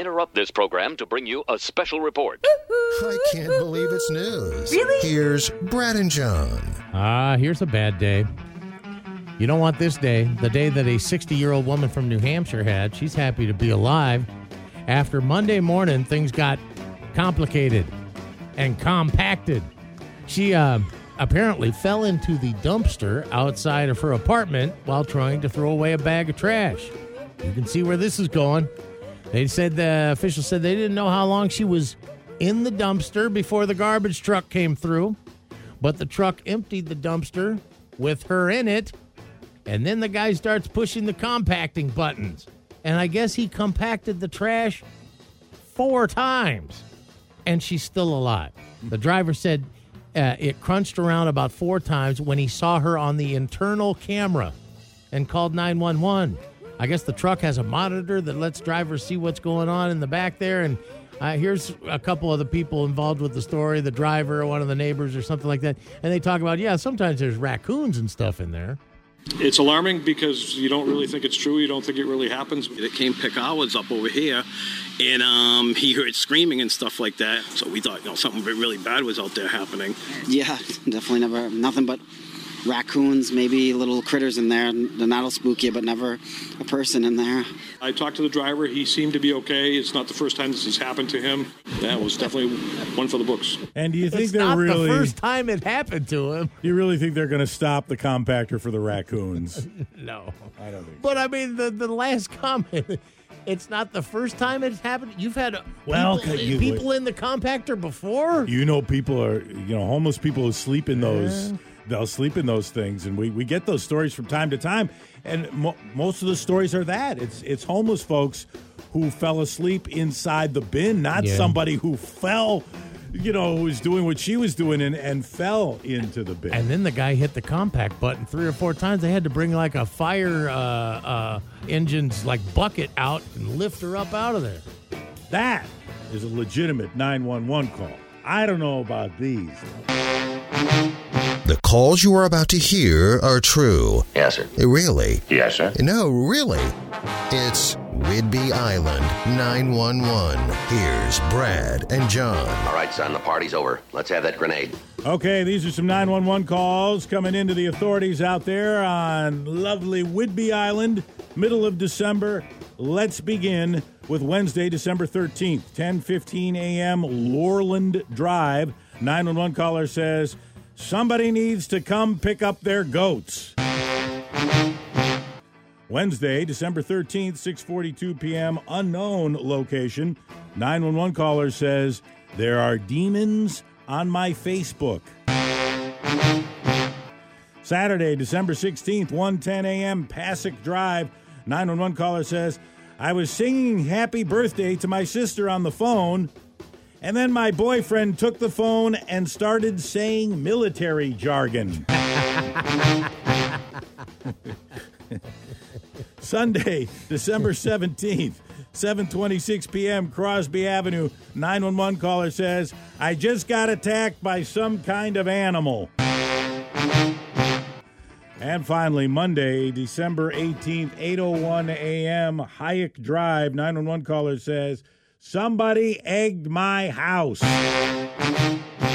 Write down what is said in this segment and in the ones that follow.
interrupt this program to bring you a special report. I can't believe it's news. Really? Here's Brad and John. Ah, here's a bad day. You don't want this day, the day that a 60 year old woman from New Hampshire had. She's happy to be alive. After Monday morning, things got complicated and compacted. She uh, apparently fell into the dumpster outside of her apartment while trying to throw away a bag of trash. You can see where this is going. They said the officials said they didn't know how long she was in the dumpster before the garbage truck came through, but the truck emptied the dumpster with her in it, and then the guy starts pushing the compacting buttons. And I guess he compacted the trash four times, and she's still alive. The driver said uh, it crunched around about four times when he saw her on the internal camera and called 911. I guess the truck has a monitor that lets drivers see what's going on in the back there. And uh, here's a couple of the people involved with the story the driver, one of the neighbors, or something like that. And they talk about, yeah, sometimes there's raccoons and stuff in there. It's alarming because you don't really think it's true. You don't think it really happens. It came pick ours up over here, and um, he heard screaming and stuff like that. So we thought, you know, something really bad was out there happening. Yeah, definitely never nothing but raccoons, maybe little critters in there, and that'll spook you, but never a person in there. I talked to the driver. He seemed to be okay. It's not the first time this has happened to him. That was definitely one for the books. And do you think It's they're not really? the first time it happened to him. you really think they're going to stop the compactor for the raccoons? No. I don't think. But I mean, the, the last comment, it's not the first time it's happened. You've had Well, people, you- people in the compactor before. You know, people are you know homeless people who sleep in those. They'll sleep in those things, and we, we get those stories from time to time. And mo- most of the stories are that it's it's homeless folks who fell asleep inside the bin, not Yeah. somebody who fell, you know, who was doing what she was doing and, and fell into the bin. And then the guy hit the compact button three or four times. They had to bring like a fire uh, uh, engine's like bucket out and lift her up out of there. that is a legitimate nine one one call. I don't know about these. The calls you are about to hear are true. Yes, sir. Really? Yes, sir. No, really. It's Whidbey Island 911. Here's Brad and John. All right, son, the party's over. Let's have that grenade. Okay, these are some 911 calls coming into the authorities out there on lovely Whidbey Island, middle of December. Let's begin with Wednesday, December 13th, 10:15 a.m. Lorland Drive. 911 caller says somebody needs to come pick up their goats. Wednesday, December 13th, 6:42 p.m. unknown location. 911 caller says there are demons on my Facebook. Saturday, December 16th, 1:10 a.m. Passac Drive. 911 caller says, "I was singing happy birthday to my sister on the phone, and then my boyfriend took the phone and started saying military jargon." Sunday, December 17th, 7:26 p.m. Crosby Avenue. 911 caller says, "I just got attacked by some kind of animal." And finally, Monday, December 18th, 8:01 a.m., Hayek Drive. 911 caller says, "Somebody egged my house."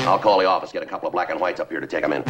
I'll call the office, get a couple of black and whites up here to take them in.